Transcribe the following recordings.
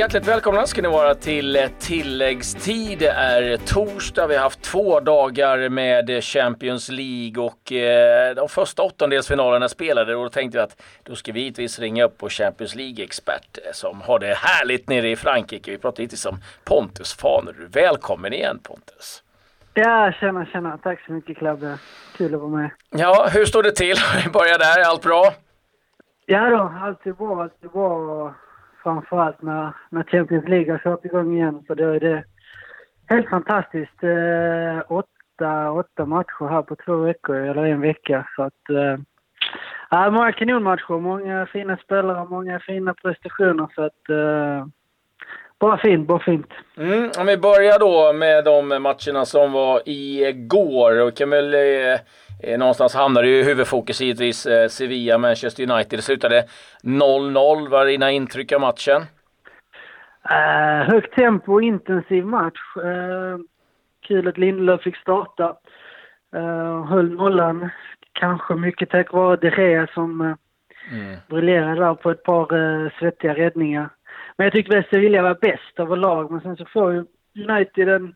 Hjärtligt välkomna ska ni vara till tilläggstid. Det är torsdag. Vi har haft två dagar med Champions League och eh, de första åttondelsfinalerna spelade och då tänkte jag att då ska vi givetvis ringa upp vår Champions League-expert som har det härligt nere i Frankrike. Vi pratar lite om Pontus Fanerud. Välkommen igen Pontus! Ja, tjena, tjena. Tack så mycket Klabbe. Kul att vara med. Ja, hur står det till? Vi börjar där. Allt bra? Ja då, allt är bra. Allt är bra framförallt när, när Champions League har kört igång igen. Så då är det helt fantastiskt. Eh, åtta, åtta matcher här på två veckor, eller en vecka. Så att, eh, många kanonmatcher, många fina spelare, många fina prestationer. Så att, eh, bara fint, bara fint. Mm, om vi börjar då med de matcherna som var igår. Och kan väl eh, någonstans hamnade ju huvudfokus givetvis eh, Sevilla, Manchester United. Det slutade 0-0. Vad är dina intryck av matchen? Uh, högt tempo och intensiv match. Uh, kul att Lindelöf fick starta. Uh, höll nollan. Kanske mycket tack vare De Gea som uh, mm. briljerade där på ett par uh, svettiga räddningar. Men jag tyckte väl Sevilla var bäst överlag. Men sen så får United en eh,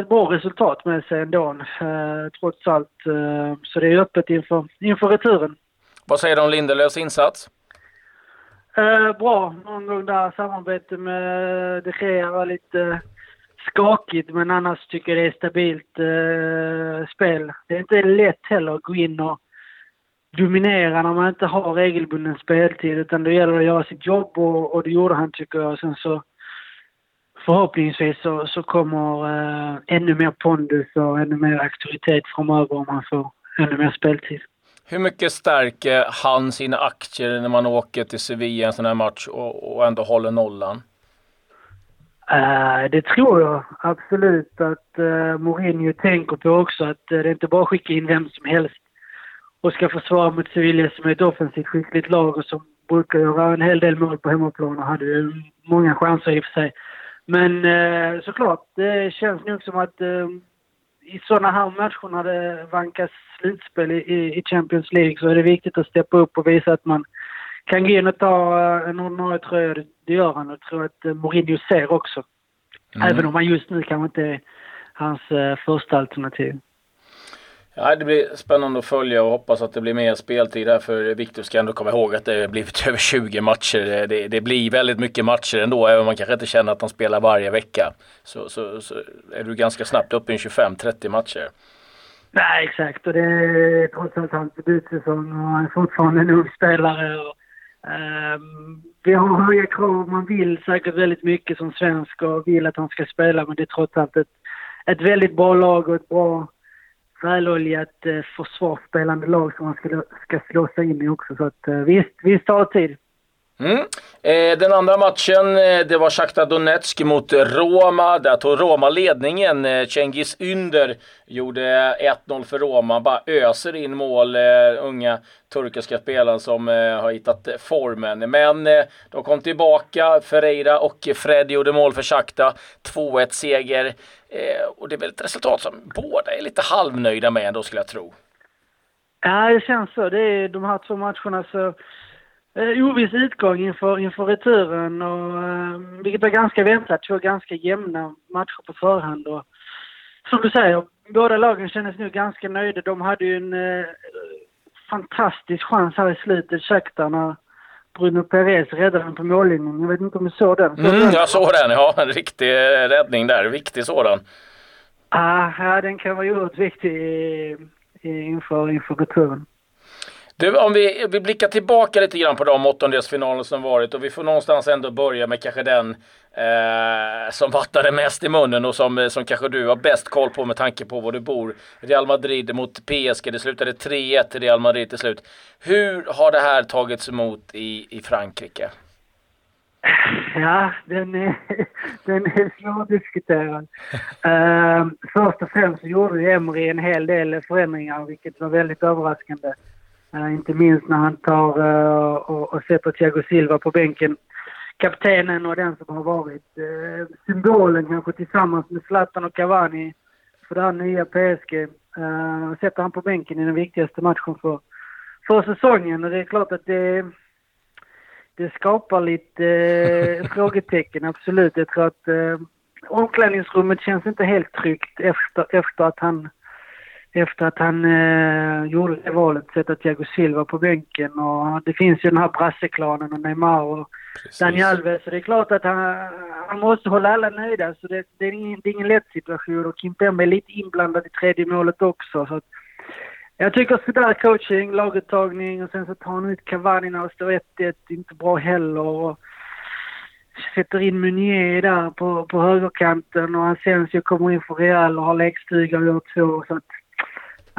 ett bra resultat med sig ändå, eh, trots allt. Eh, så det är öppet inför, inför returen. Vad säger du om Lindelöfs insats? Eh, bra. Någon gång där samarbete med De Gea var lite skakigt, men annars tycker jag det är stabilt eh, spel. Det är inte lätt heller att gå in och dominera när man inte har regelbunden speltid, utan det gäller att göra sitt jobb och, och det gjorde han tycker jag. Sen så förhoppningsvis så, så kommer eh, ännu mer pondus och ännu mer auktoritet framöver om han får ännu mer speltid. Hur mycket stärker han sina aktier när man åker till Sevilla en sån här match och, och ändå håller nollan? Uh, det tror jag absolut att uh, Mourinho tänker på också. Att uh, det är inte bara att skicka in vem som helst och ska försvara mot Sevilla som är ett offensivt skickligt lag och som brukar göra en hel del mål på hemmaplan och hade ju många chanser i och för sig. Men eh, såklart, det känns nog som att eh, i sådana här matcher när det vankas slutspel i, i Champions League så är det viktigt att steppa upp och visa att man kan gå in och ta eh, en ordinarie tröja. Det, gör han och tror att eh, Mourinho ser också. Mm. Även om han just nu kanske inte är hans eh, första alternativ. Ja, det blir spännande att följa och hoppas att det blir mer speltid här för Viktor ska ändå komma ihåg att det har blivit över 20 matcher. Det, det, blir väldigt mycket matcher ändå, även om man kanske inte känner att han spelar varje vecka. Så, så, så är du ganska snabbt uppe i 25-30 matcher. Nej, exakt. Och det är trots allt hans debutsäsong och han är fortfarande en ung spelare. Och, um, vi har höga krav. Man vill säkert väldigt mycket som svensk och vill att han ska spela, men det är trots allt ett, ett väldigt bra lag och ett bra väloljat eh, försvarsspelande lag som man ska, ska slå sig in i också. Så att, eh, visst, visst tar det tid. Mm. Eh, den andra matchen, eh, det var Shakhtar Donetsk mot Roma. Där tog Roma ledningen. Eh, Cengiz Ynder gjorde 1-0 för Roma. Bara öser in mål, eh, unga turkiska spelaren som eh, har hittat eh, formen. Men eh, de kom tillbaka. Ferreira och Fred gjorde mål för Shakhtar. 2-1 seger. Eh, och det är väl ett resultat som båda är lite halvnöjda med ändå skulle jag tro. Ja, det känns så. Det är de här två matcherna så eh, oviss utgång inför, inför returen, och, eh, vilket var ganska väntat. Två ganska jämna matcher på förhand. Och, som du säger, båda lagen kändes nu ganska nöjda. De hade ju en eh, fantastisk chans här i slutet, Shakhtar, när Bruno Perez räddade den på mållinjen. Jag vet inte om du såg den? Så mm, den? jag såg den, ja. En riktig räddning där. Viktig sådan. Ah, ja, den kan vara oerhört viktig inför, inför returen. Du, om vi, vi blickar tillbaka lite grann på de åttondelsfinaler som varit och vi får någonstans ändå börja med kanske den eh, som vattnade mest i munnen och som, som kanske du har bäst koll på med tanke på var du bor. Real Madrid mot PSG. Det slutade 3-1 till Real Madrid till slut. Hur har det här tagits emot i, i Frankrike? Ja, den är, den är svårdiskuterad. uh, först och främst så gjorde ju Emery en hel del förändringar, vilket var väldigt överraskande. Uh, inte minst när han tar uh, och, och sätter Thiago Silva på bänken. Kaptenen och den som har varit uh, symbolen kanske tillsammans med Zlatan och Cavani för det här nya PSG. Uh, sätter han på bänken i den viktigaste matchen för, för säsongen och det är klart att det det skapar lite eh, frågetecken, absolut. Jag tror att eh, omklädningsrummet känns inte helt tryggt efter, efter att han efter att han eh, gjorde det valet, sätta Thiago Silva på bänken. Och det finns ju den här brasseklanen och Neymar och Precis. Dani Alves. Så det är klart att han, han måste hålla alla nöjda. Så det, det, är ingen, det är ingen lätt situation. Och Kim Pembe är lite inblandad i tredje målet också. Så att, jag tycker sådär coaching, laguttagning och sen så tar han ut Cavani när det står 1-1. Inte bra heller. Och sätter in Meunier där på, på högerkanten och Asensio kommer in för Real och har lekstuga och gör två. Så att,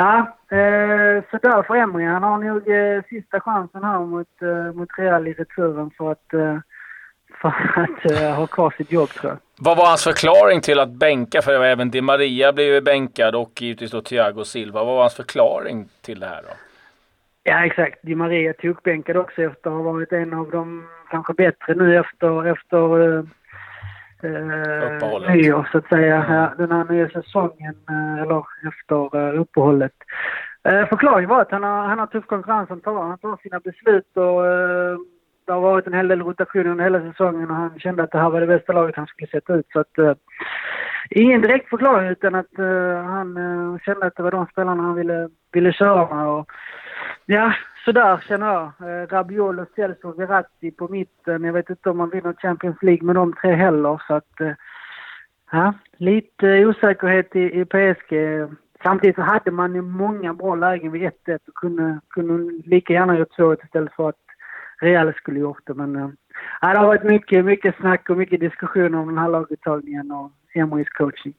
Ja, eh, så där för Emry. Han har nog eh, sista chansen här mot, eh, mot Real i returen för att, eh, för att eh, ha kvar sitt jobb tror jag. Vad var hans förklaring till att bänka? För även Di Maria blev ju bänkad och givetvis då Thiago Silva. Vad var hans förklaring till det här då? Ja exakt. Di Maria tog bänkad också efter att ha varit en av de kanske bättre nu efter, efter eh, eh, nyår så att säga. Ja, den här nya säsongen, eh, eller efter eh, uppehållet. Eh, förklaringen var att han har, han har tuff konkurrens, han tar, han tar sina beslut och eh, det har varit en hel del rotation under hela säsongen och han kände att det här var det bästa laget han skulle sätta ut. Så att, eh, ingen direkt förklaring utan att eh, han eh, kände att det var de spelarna han ville, ville köra med. Och, ja, sådär känner eh, jag. Rabiol och Celso och Verratti på mitten. Jag vet inte om man vinner Champions League med de tre heller. Så att, eh, ja, lite osäkerhet i, i PSG. Samtidigt så hade man ju många bra lägen vid 1-1 och kunde, kunde lika gärna gjort 2-1 istället för att Real skulle gjort det. Men äh, det har varit mycket, mycket snack och mycket diskussioner om den här laguttagningen och Emrys coaching.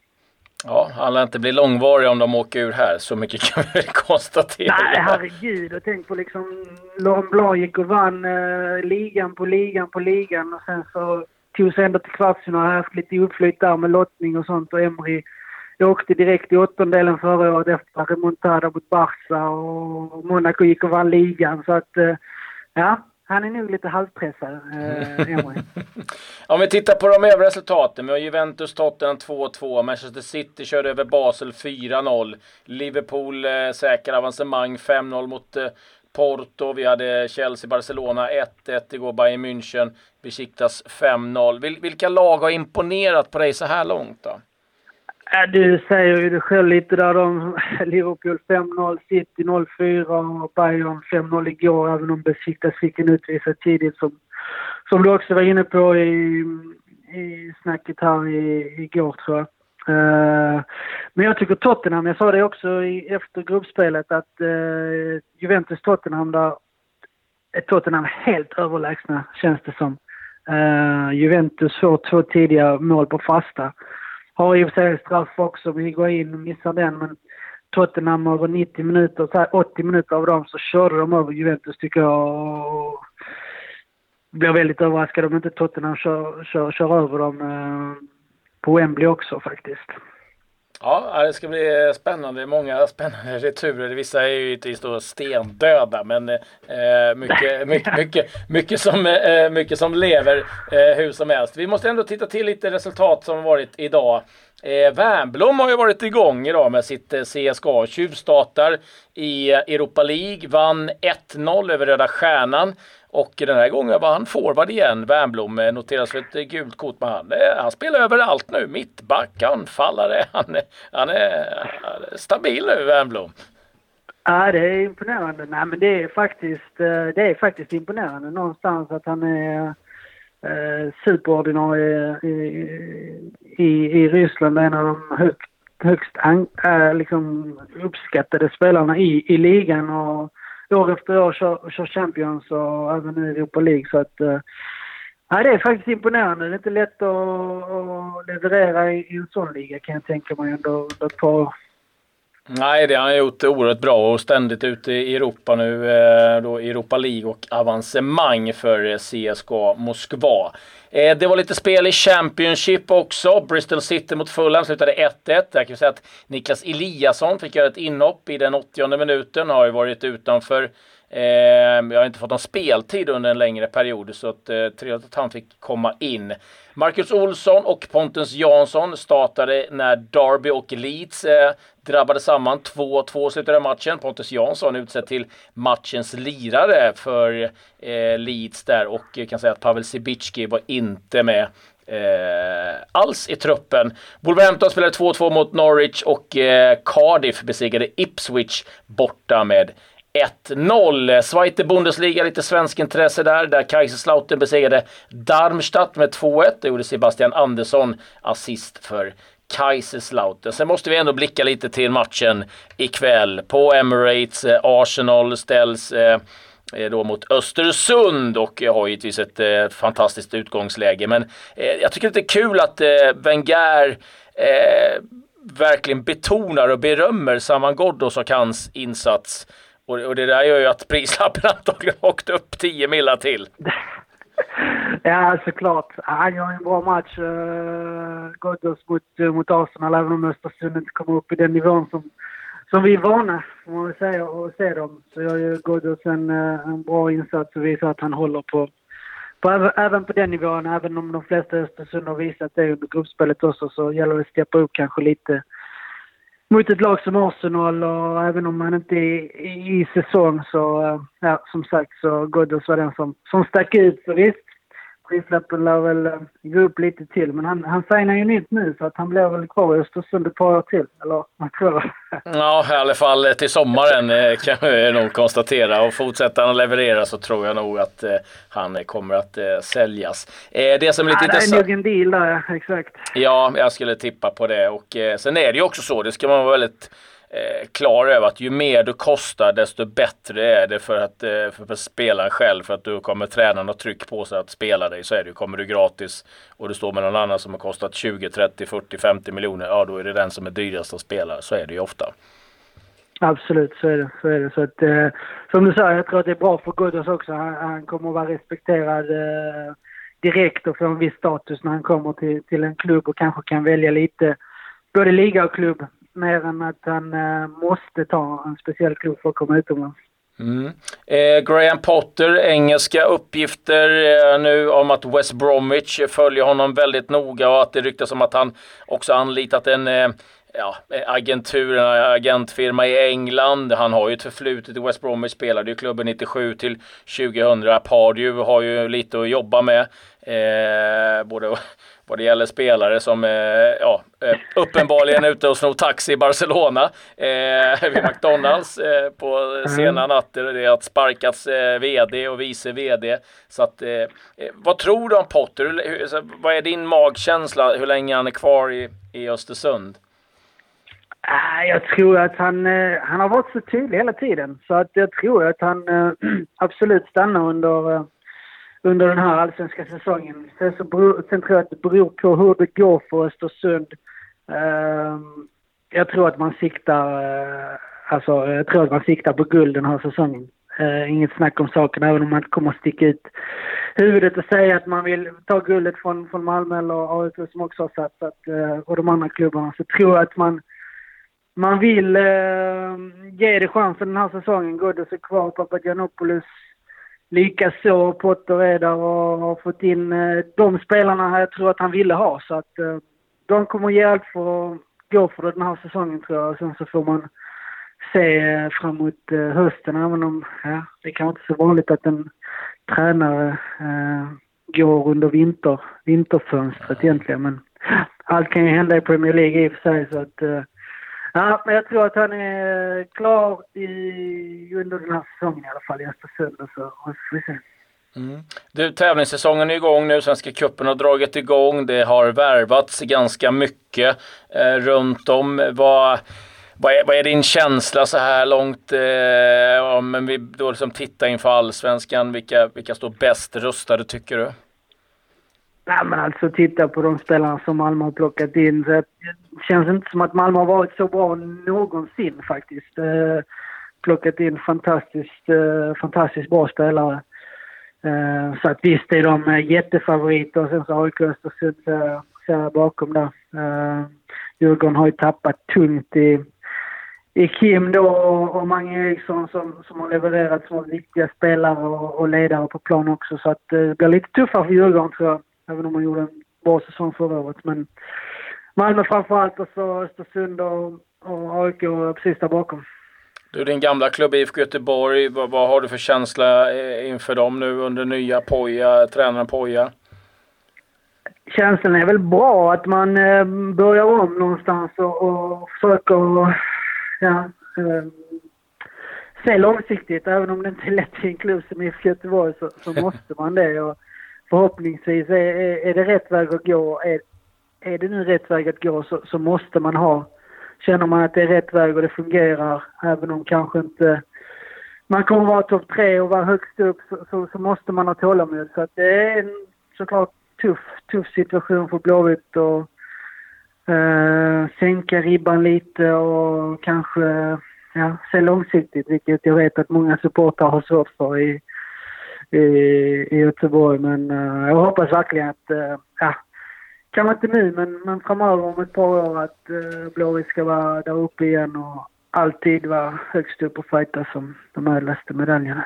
Ja, han lär inte bli långvarig om de åker ur här. Så mycket kan vi väl konstatera. Nej, herregud. Och tänk på liksom Laurent Blanc gick och vann eh, ligan på ligan på ligan och sen så tog sig ändå till kvartsfinal. Har haft lite uppflytt där med lottning och sånt och Emery åkte direkt i åttondelen förra året efter remontada mot Barca och Monaco gick och vann ligan. Så att, eh, ja, han är nog lite halvpressad, eh, Om vi tittar på de övriga resultaten. Vi har Juventus Tottenham 2-2. Manchester City körde över Basel 4-0. Liverpool eh, säkrar avancemang 5-0 mot eh, Porto. Vi hade Chelsea-Barcelona 1-1 igår. Bayern München besiktas 5-0. Vil vilka lag har imponerat på dig så här långt då? Äh, du säger ju det själv lite där om Liverpool 5-0, City 0-4 och Bayern 5-0 igår, även om Besiktas fick en utvisad tidigt som, som du också var inne på i, i snacket här i, igår tror jag. Uh, men jag tycker Tottenham, jag sa det också i, efter gruppspelet att äh, uh, Juventus-Tottenham där är Tottenham helt överlägsna känns det som. Uh, Juventus får två tidiga mål på fasta. Har i och för sig straff också, vi går in och missar den. Men Tottenham över 90 minuter, så här 80 minuter av dem så körde de över Juventus tycker jag. Och blir väldigt överraskad om inte Tottenham kör, kör, kör över dem eh, på Wembley också faktiskt. Ja, det ska bli spännande. Många spännande returer. Vissa är ju inte stendöda, men eh, mycket, mycket, mycket, mycket, som, eh, mycket som lever eh, hur som helst. Vi måste ändå titta till lite resultat som varit idag. Eh, Wernbloom har ju varit igång idag med sitt eh, CSKA. Tjuvstartar i Europa League, vann 1-0 över Röda Stjärnan. Och den här gången var han forward igen. Wernbloom eh, noteras för ett eh, gult kort. Men han, eh, han spelar överallt nu. Mittback, anfallare. Han, han är stabil nu, Wernbloom. Ja, det är imponerande. Nej, men det är faktiskt, det är faktiskt imponerande någonstans att han är eh, superordinarie i, i, i Ryssland. En av de högt, högst an, äh, liksom uppskattade spelarna i, i ligan. Och, år efter år kör, kör Champions och även nu Europa League. Så att, eh, ja, det är faktiskt imponerande. Det är inte lätt att, att leverera i, i en sån liga kan jag tänka mig under ett par. Nej, det har han gjort oerhört bra och ständigt ute i Europa nu. Eh, då Europa League och avancemang för eh, CSKA Moskva. Eh, det var lite spel i Championship också. Bristol City mot Fulham slutade 1-1. Där kan vi säga att Niklas Eliasson fick göra ett inhopp i den 80 minuten. Har ju varit utanför Ehm, jag har inte fått någon speltid under en längre period så att, eh, trevligt att han fick komma in. Marcus Olsson och Pontus Jansson startade när Derby och Leeds eh, drabbade samman. 2-2 slutade matchen. Pontus Jansson utsedd till matchens lirare för eh, Leeds där och jag kan säga att Pavel Sibicki var inte med eh, alls i truppen. Wolverhampton spelade 2-2 mot Norwich och eh, Cardiff besegrade Ipswich borta med 1-0. Zweite Bundesliga, lite svensk intresse där, där Kaiserslautern besegrade Darmstadt med 2-1. Det gjorde Sebastian Andersson assist för Kaiserslautern. Sen måste vi ändå blicka lite till matchen ikväll. På Emirates, eh, Arsenal ställs eh, eh då mot Östersund och eh, har givetvis ett eh, fantastiskt utgångsläge. Men eh, jag tycker det är kul att eh, Wenger eh, verkligen betonar och berömmer Saman Ghoddos och hans insats. Och, och det där gör ju att prislappen antagligen åkt upp 10 millar till. ja, såklart. Han gör en bra match, eh, uh, Ghoddos mot, uh, mot Arsenal, även om Östersund inte kommer upp i den nivån som, som vi är vana, får man säga, att se dem. Så gör ju Ghoddos en, uh, en bra insats och visar att han håller på, på, även på den nivån. Även om de flesta Östersund har visat det under gruppspelet också så gäller det att steppa upp kanske lite mot ett lag som Arsenal och även om man inte är i, i säsong så, eh, ja, som sagt så Ghoddos var den som, som stack ut. Så visst, prislappen lär väl uh, gå upp lite till. Men han, han signar ju nytt nu så att han blir väl kvar i Östersund ett par år till. Eller vad tror du? Ja, i alla fall till sommaren eh, kan vi nog konstatera. Och fortsätter han att leverera så tror jag nog att eh, han kommer att eh, säljas. Eh, det som är lite ja, intressant... Det är nog en deal där, exakt. Ja, jag skulle tippa på det. Och eh, sen är det ju också så, det ska man vara väldigt eh, klar över att ju mer du kostar desto bättre är det för, att, eh, för, för spelaren själv. För att du kommer tränaren och tryck på sig att spela dig så är det Kommer du gratis och du står med någon annan som har kostat 20, 30, 40, 50 miljoner. Ja, då är det den som är dyrast att spela. Så är det ju ofta. Absolut, så är det. Så, är det. så att, eh, som du sa, jag tror att det är bra för Ghoddos också. Han, han, kommer att vara respekterad eh, direkt och få en viss status när han kommer till, till en klubb och kanske kan välja lite både liga och klubb mer än att han eh, måste ta en speciell klubb för att komma utomlands. Mm. Eh, Graham Potter, engelska uppgifter eh, nu om att West Bromwich följer honom väldigt noga och att det ryktas om att han också anlitat en eh, ja, agentur, en agentfirma i England. Han har ju ett förflutet i West Bromwich, spelade ju klubben 97 till 2000. Pardew har ju lite att jobba med. Eh, både vad det gäller spelare som eh, ja, eh, uppenbarligen är ute och snor taxi i Barcelona eh, vid McDonalds eh, på mm. sena natter. Det är att sparkas eh, VD och vice VD. Så att, eh, vad tror du om Potter? Hur, så, vad är din magkänsla hur länge han är kvar i, i Östersund? Ah, jag tror att han, han har varit så tydlig hela tiden. Så att jag tror att han absolut stannar under under den här allsvenska säsongen. Sen, så beror, sen tror jag att det beror på hur det går för Östersund. Uh, jag tror att man siktar, uh, alltså jag tror att man siktar på guld den här säsongen. Uh, inget snack om saken, även om man inte kommer att sticka ut huvudet och säga att man vill ta guldet från, från Malmö eller AIK som också har satsat, uh, eh, och de andra klubbarna. Så tror jag att man, man vill uh, ge det chansen den här säsongen. Ghoddos är kvar, Papagiannopoulos Likaså Potter är där och har fått in eh, de spelarna jag tror att han ville ha. Så att eh, de kommer ge allt för att gå för det den här säsongen tror jag. Sen så får man se eh, fram framåt hösten även om ja, det kanske inte är så vanligt att en tränare eh, går under vinter, vinterfönstret egentligen. Men allt kan ju hända i Premier League i och för sig så att eh, Ja, men jag tror att han är klar i, under den här säsongen i alla fall i Östersund. Så får vi se. Mm. Du, tävlingssäsongen är igång nu. Svenska cupen har dragit igång. Det har värvats ganska mycket eh, runt om. Vad, vad, är, vad är din känsla så här långt? Eh, om vi då liksom tittar inför allsvenskan. Vilka, vilka står bäst rustade tycker du? Nej, men alltså titta på de spelarna som Malmö har plockat in. Så det känns inte som att Malmö har varit så bra någonsin faktiskt. Eh, plockat in fantastiskt, eh, fantastiskt bra spelare. Eh, så att visst är de eh, jättefavoriter. Sen så AIK Östersund eh, ser jag bakom där. Eh, Djurgården har ju tappat tungt i, i Kim då och Mange Eriksson som, som har levererat som viktiga spelare och, och ledare på plan också. Så att eh, det blir lite tuffare för Djurgården tror jag. Även om man gjorde en bra säsong förra året. Men Malmö framförallt och så Östersund och och AIK precis där bakom. Du, din gamla klubb IFK Göteborg, vad, vad, har du för känsla eh, inför dem nu under nya Poja, tränaren Poja? Känslan är väl bra att man eh, börjar om någonstans och, och försöker ja, eh, se långsiktigt. Även om det inte är lätt i en klubb som IFK Göteborg så, så måste man det. Och förhoppningsvis är, är, är, det rätt väg att gå. Är, är det nu rätt väg att gå så, så måste man ha känner man att det är rätt väg och det fungerar, även om kanske inte man kommer vara topp tre och vara högst upp så, så, så, måste man ha tålamod. Så att det är en såklart tuff, tuff situation för Blåvitt och eh, sänka ribban lite och kanske ja, se långsiktigt, vilket jag vet att många supportrar har svårt för i, i, i Göteborg. Men eh, jag hoppas verkligen att uh, ja, kanske inte nu, men, men framöver om ett par år att eh, Blåvitt ska vara där uppe igen och alltid vara högst upp och fighta som de ädlaste medaljerna.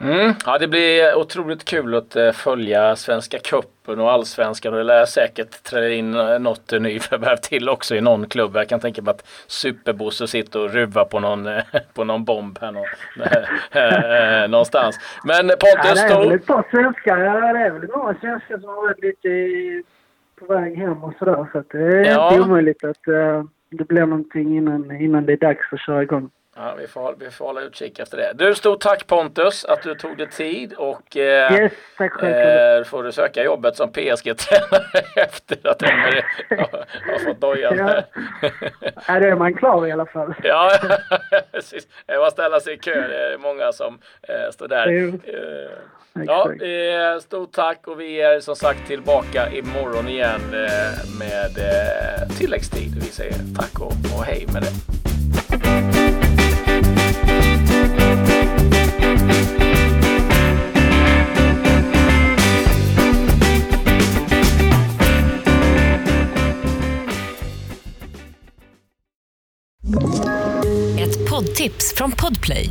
Mm. Ja, det blir otroligt kul att eh, följa Svenska Cupen och Allsvenskan. Det lär säkert träda in eh, något nyförvärv till också i någon klubb. Jag kan tänka mig att Superbosse sitter och ruvar på någon, eh, på någon bomb här någonstans. Men Pontus... Ja, det är väl ett par svenskar. Ja, det är väl några svenskar som har varit lite i på väg hem och sådär. Så att det är ja. inte omöjligt att uh, det blir någonting innan, innan det är dags att köra igång. Ja, vi får, vi får hålla utkik efter det. Du, stort tack Pontus att du tog dig tid och eh, yes, tack eh, får du söka jobbet som PSG-tränare efter att Emery har, har fått dojan. Ja. ja, då är man klar i alla fall. ja, precis. Det är bara ställa sig i kö. Det är många som eh, står där. Ja, eh, stort tack och vi är som sagt tillbaka imorgon igen eh, med eh, tilläggstid. Vi säger tack och, och hej med det. Ett poddtips från Podplay.